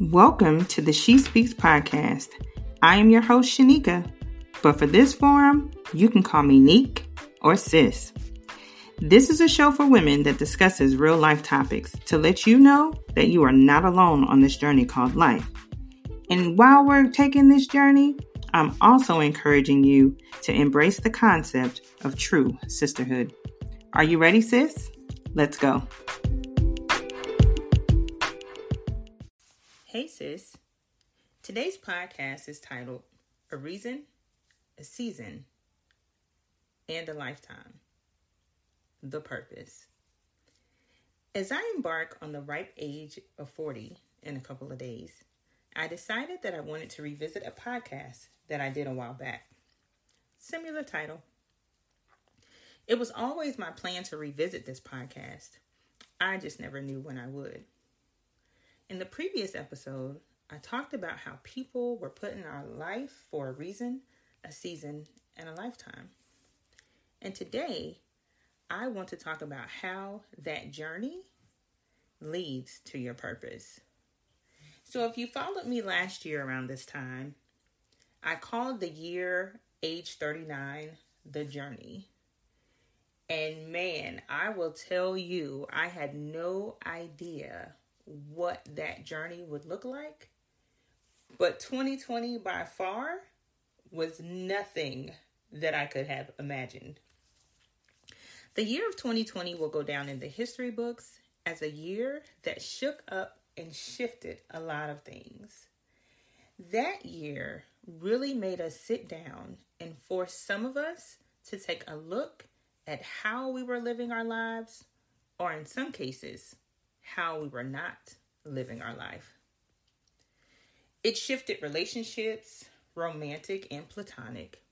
Welcome to the She Speaks podcast. I am your host, Shanika, but for this forum, you can call me Neek or Sis. This is a show for women that discusses real life topics to let you know that you are not alone on this journey called life. And while we're taking this journey, I'm also encouraging you to embrace the concept of true sisterhood. Are you ready, sis? Let's go. Hey, sis. Today's podcast is titled A Reason, a Season, and a Lifetime the purpose. As I embark on the ripe age of 40 in a couple of days, I decided that I wanted to revisit a podcast that I did a while back. Similar title. It was always my plan to revisit this podcast. I just never knew when I would. In the previous episode, I talked about how people were put in our life for a reason, a season, and a lifetime. And today, I want to talk about how that journey leads to your purpose. So, if you followed me last year around this time, I called the year age 39 the journey. And man, I will tell you, I had no idea what that journey would look like. But 2020 by far was nothing that I could have imagined the year of 2020 will go down in the history books as a year that shook up and shifted a lot of things. That year really made us sit down and forced some of us to take a look at how we were living our lives, or in some cases, how we were not living our life. It shifted relationships, romantic and platonic.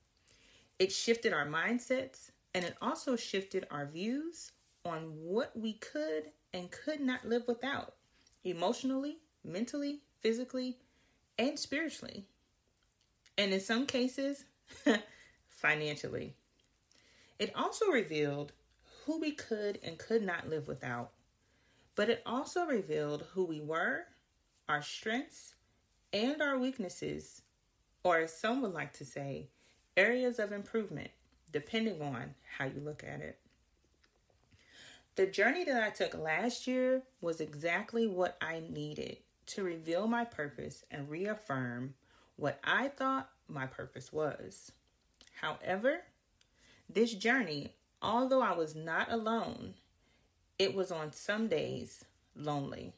It shifted our mindsets and it also shifted our views on what we could and could not live without emotionally, mentally, physically, and spiritually. And in some cases, financially. It also revealed who we could and could not live without, but it also revealed who we were, our strengths, and our weaknesses, or as some would like to say, areas of improvement depending on how you look at it. The journey that I took last year was exactly what I needed to reveal my purpose and reaffirm what I thought my purpose was. However, this journey, although I was not alone, it was on some days lonely.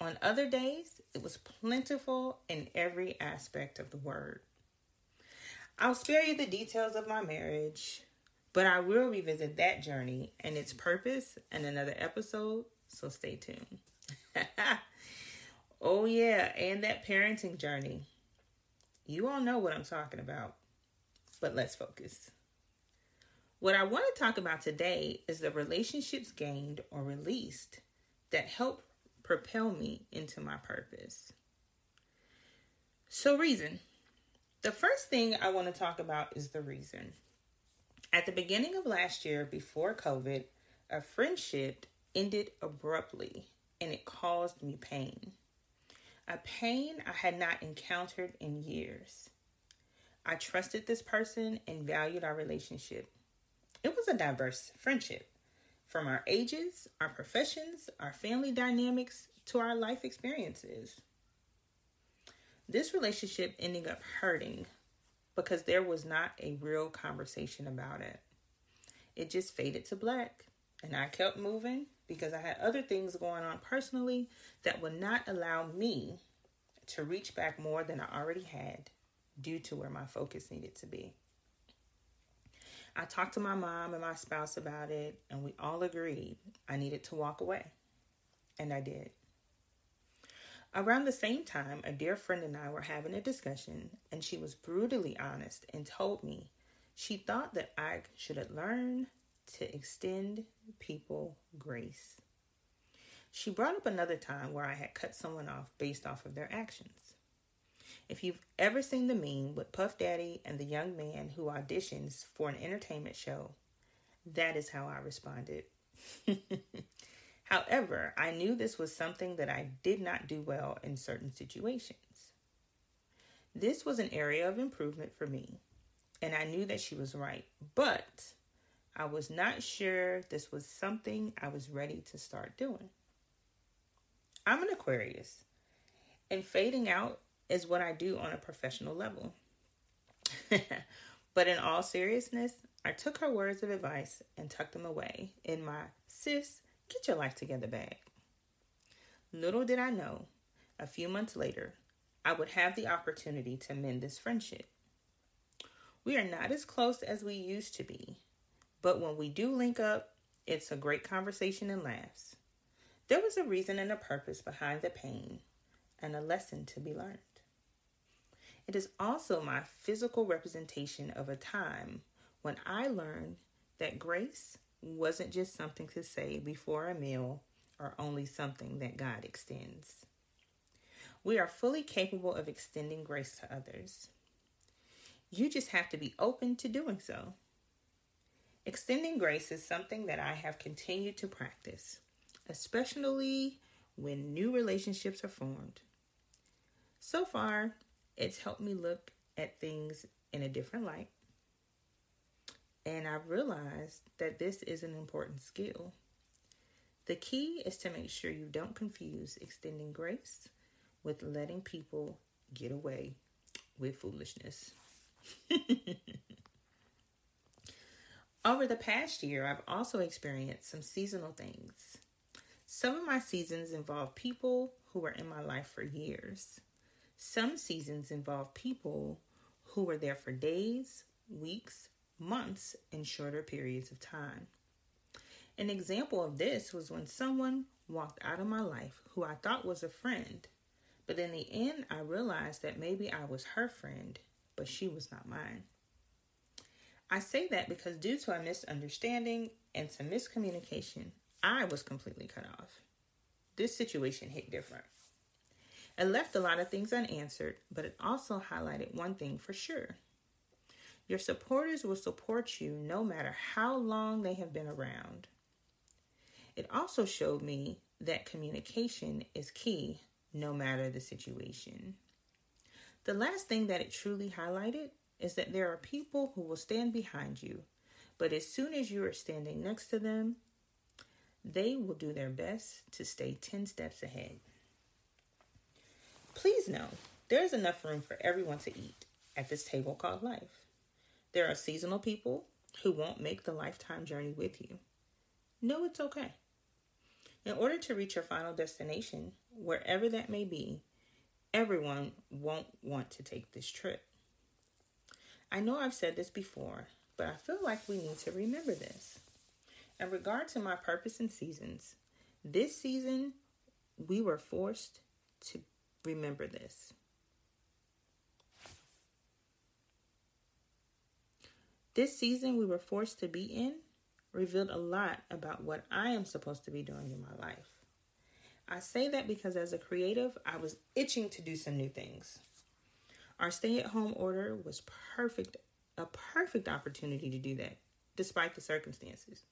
On other days, it was plentiful in every aspect of the word. I'll spare you the details of my marriage, but I will revisit that journey and its purpose in another episode, so stay tuned. oh, yeah, and that parenting journey. You all know what I'm talking about, but let's focus. What I want to talk about today is the relationships gained or released that help propel me into my purpose. So, reason. The first thing I want to talk about is the reason. At the beginning of last year, before COVID, a friendship ended abruptly and it caused me pain. A pain I had not encountered in years. I trusted this person and valued our relationship. It was a diverse friendship from our ages, our professions, our family dynamics, to our life experiences. This relationship ending up hurting because there was not a real conversation about it. It just faded to black. And I kept moving because I had other things going on personally that would not allow me to reach back more than I already had due to where my focus needed to be. I talked to my mom and my spouse about it, and we all agreed I needed to walk away. And I did. Around the same time, a dear friend and I were having a discussion, and she was brutally honest and told me she thought that I should learned to extend people grace. She brought up another time where I had cut someone off based off of their actions. If you've ever seen the meme with Puff Daddy and the young man who auditions for an entertainment show, that is how I responded. However, I knew this was something that I did not do well in certain situations. This was an area of improvement for me, and I knew that she was right, but I was not sure this was something I was ready to start doing. I'm an Aquarius, and fading out is what I do on a professional level. but in all seriousness, I took her words of advice and tucked them away in my sis, get your life together bag. Little did I know, a few months later, I would have the opportunity to mend this friendship. We are not as close as we used to be, but when we do link up, it's a great conversation and laughs. There was a reason and a purpose behind the pain and a lesson to be learned. It is also my physical representation of a time when I learned that grace wasn't just something to say before a meal or only something that God extends. We are fully capable of extending grace to others. You just have to be open to doing so. Extending grace is something that I have continued to practice, especially when new relationships are formed. So far, it's helped me look at things in a different light. And I've realized that this is an important skill. The key is to make sure you don't confuse extending grace with letting people get away with foolishness. Over the past year, I've also experienced some seasonal things. Some of my seasons involve people who were in my life for years. Some seasons involve people who were there for days, weeks, months, and shorter periods of time. An example of this was when someone walked out of my life who I thought was a friend but in the end, I realized that maybe I was her friend, but she was not mine. I say that because due to a misunderstanding and some miscommunication, I was completely cut off. This situation hit different. It left a lot of things unanswered, but it also highlighted one thing for sure. Your supporters will support you no matter how long they have been around. It also showed me that communication is key no matter the situation. The last thing that it truly highlighted is that there are people who will stand behind you, but as soon as you are standing next to them, they will do their best to stay 10 steps ahead. Please know there is enough room for everyone to eat at this table called life. There are seasonal people who won't make the lifetime journey with you. No, it's okay. In order to reach your final destination, wherever that may be, everyone won't want to take this trip. I know I've said this before, but I feel like we need to remember this. In regard to my purpose and seasons, this season we were forced to remember this. This season we were forced to be in revealed a lot about what I am supposed to be doing in my life. I say that because as a creative, I was itching to do some new things. Our stay at home order was perfect, a perfect opportunity to do that, despite the circumstances.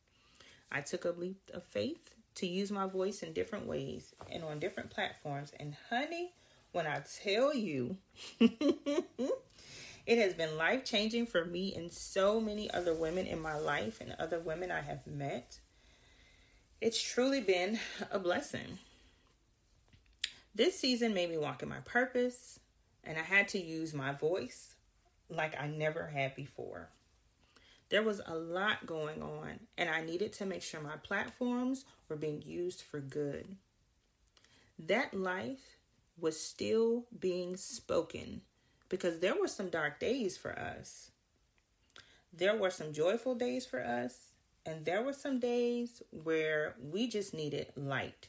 I took a leap of faith to use my voice in different ways and on different platforms. And honey, when I tell you, it has been life changing for me and so many other women in my life and other women I have met. It's truly been a blessing. This season made me walk in my purpose, and I had to use my voice like I never had before. There was a lot going on, and I needed to make sure my platforms were being used for good. That life was still being spoken because there were some dark days for us. There were some joyful days for us, and there were some days where we just needed light,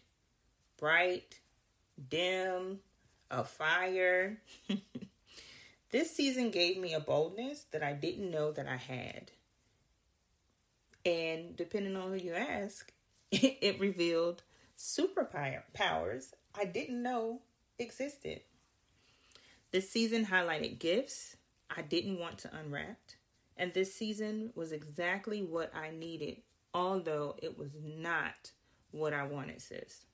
bright, dim, a fire. this season gave me a boldness that I didn't know that I had. And depending on who you ask, it revealed superpowers I didn't know existed. This season highlighted gifts I didn't want to unwrap. And this season was exactly what I needed, although it was not what I wanted, sis.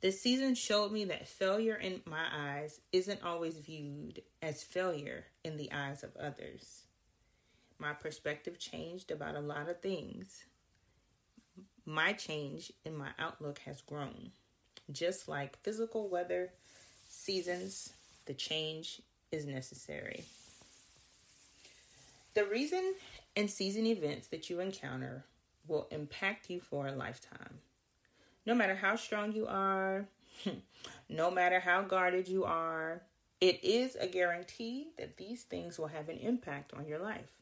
This season showed me that failure in my eyes isn't always viewed as failure in the eyes of others. My perspective changed about a lot of things. My change in my outlook has grown. Just like physical weather seasons, the change is necessary. The reason and season events that you encounter will impact you for a lifetime. No matter how strong you are, no matter how guarded you are, it is a guarantee that these things will have an impact on your life.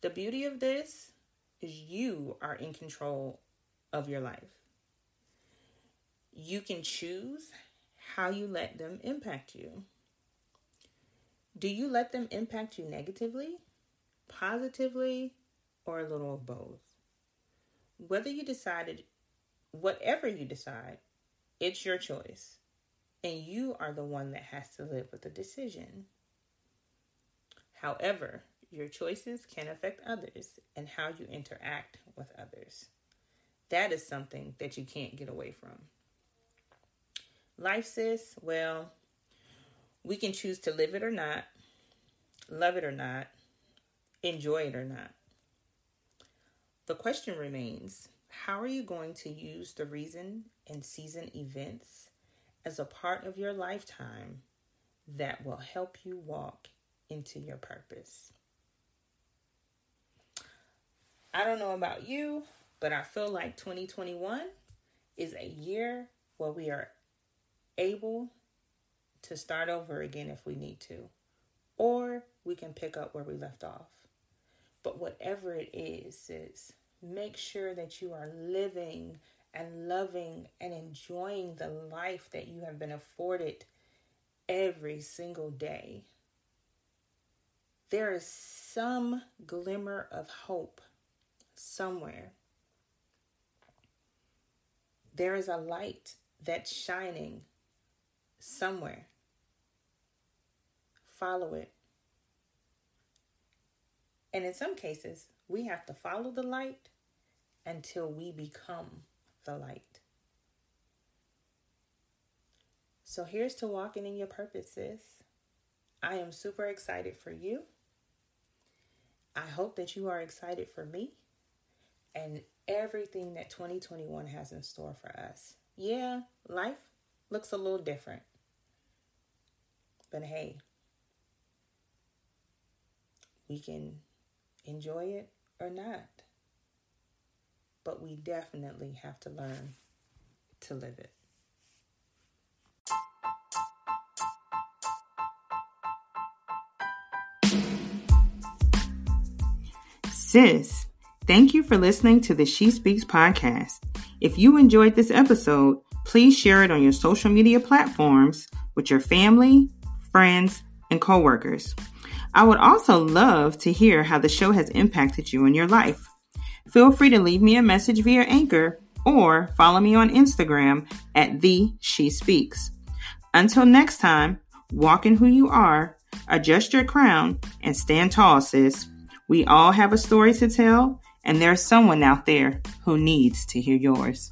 The beauty of this is you are in control of your life. You can choose how you let them impact you. Do you let them impact you negatively, positively, or a little of both? Whether you decided, whatever you decide, it's your choice. And you are the one that has to live with the decision. However, your choices can affect others and how you interact with others. That is something that you can't get away from. Life, sis, well, we can choose to live it or not, love it or not, enjoy it or not. The question remains how are you going to use the reason and season events as a part of your lifetime that will help you walk into your purpose? I don't know about you, but I feel like 2021 is a year where we are able to start over again if we need to, or we can pick up where we left off. But whatever it is, is make sure that you are living and loving and enjoying the life that you have been afforded every single day. There is some glimmer of hope somewhere. There is a light that's shining somewhere. Follow it. And in some cases, we have to follow the light until we become the light. So here's to walking in your purposes. I am super excited for you. I hope that you are excited for me and everything that 2021 has in store for us. Yeah, life looks a little different. But hey, we can enjoy it or not. But we definitely have to learn to live it. Sis, thank you for listening to the She Speaks podcast. If you enjoyed this episode, please share it on your social media platforms with your family, friends, and coworkers. I would also love to hear how the show has impacted you in your life. Feel free to leave me a message via Anchor or follow me on Instagram at the She Speaks. Until next time, walk in who you are, adjust your crown, and stand tall, sis. We all have a story to tell, and there's someone out there who needs to hear yours.